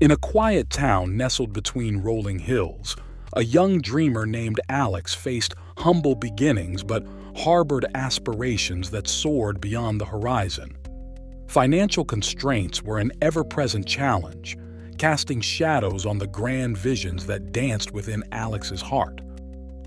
In a quiet town nestled between rolling hills, a young dreamer named Alex faced humble beginnings but harbored aspirations that soared beyond the horizon. Financial constraints were an ever-present challenge, casting shadows on the grand visions that danced within Alex's heart.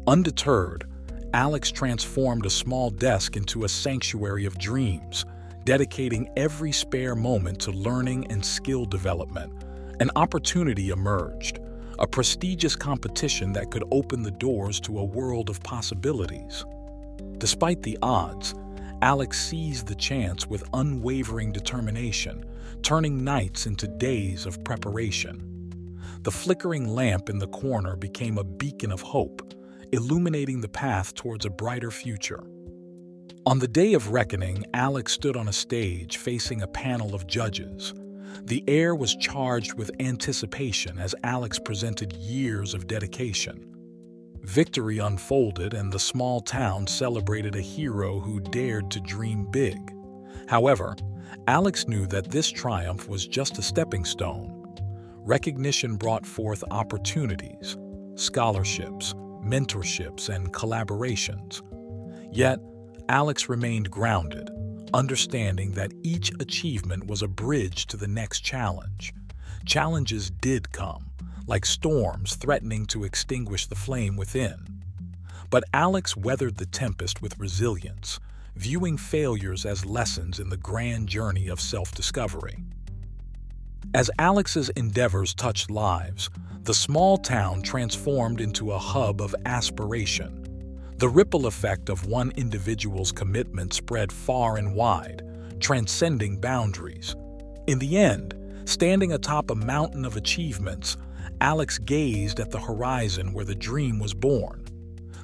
Undeterred, Alex transformed a small desk into a sanctuary of dreams, dedicating every spare moment to learning and skill development. An opportunity emerged, a prestigious competition that could open the doors to a world of possibilities. Despite the odds, Alex seized the chance with unwavering determination, turning nights into days of preparation. The flickering lamp in the corner became a beacon of hope, illuminating the path towards a brighter future. On the day of reckoning, Alex stood on a stage facing a panel of judges. The air was charged with anticipation as Alex presented years of dedication. Victory unfolded and the small town celebrated a hero who dared to dream big. However, Alex knew that this triumph was just a stepping stone. Recognition brought forth opportunities, scholarships, mentorships, and collaborations. Yet, Alex remained grounded, understanding that each achievement was a bridge to the next challenge. Challenges did come, like storms threatening to extinguish the flame within. But Alex weathered the tempest with resilience, viewing failures as lessons in the grand journey of self-discovery. As Alex's endeavors touched lives, the small town transformed into a hub of aspiration. The ripple effect of one individual's commitment spread far and wide, transcending boundaries. In the end, standing atop a mountain of achievements, Alex gazed at the horizon where the dream was born.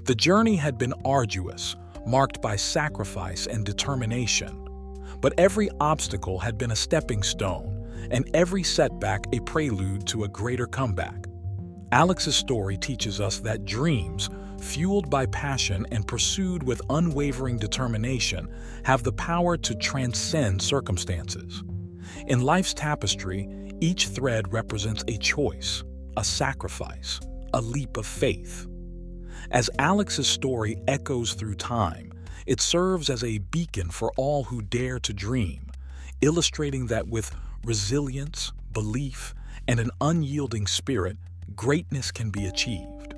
The journey had been arduous, marked by sacrifice and determination. But every obstacle had been a stepping stone, and every setback a prelude to a greater comeback. Alex's story teaches us that dreams, fueled by passion and pursued with unwavering determination, have the power to transcend circumstances. In life's tapestry, each thread represents a choice, a sacrifice, a leap of faith. As Alex's story echoes through time, it serves as a beacon for all who dare to dream, illustrating that with resilience, belief, and an unyielding spirit, greatness can be achieved.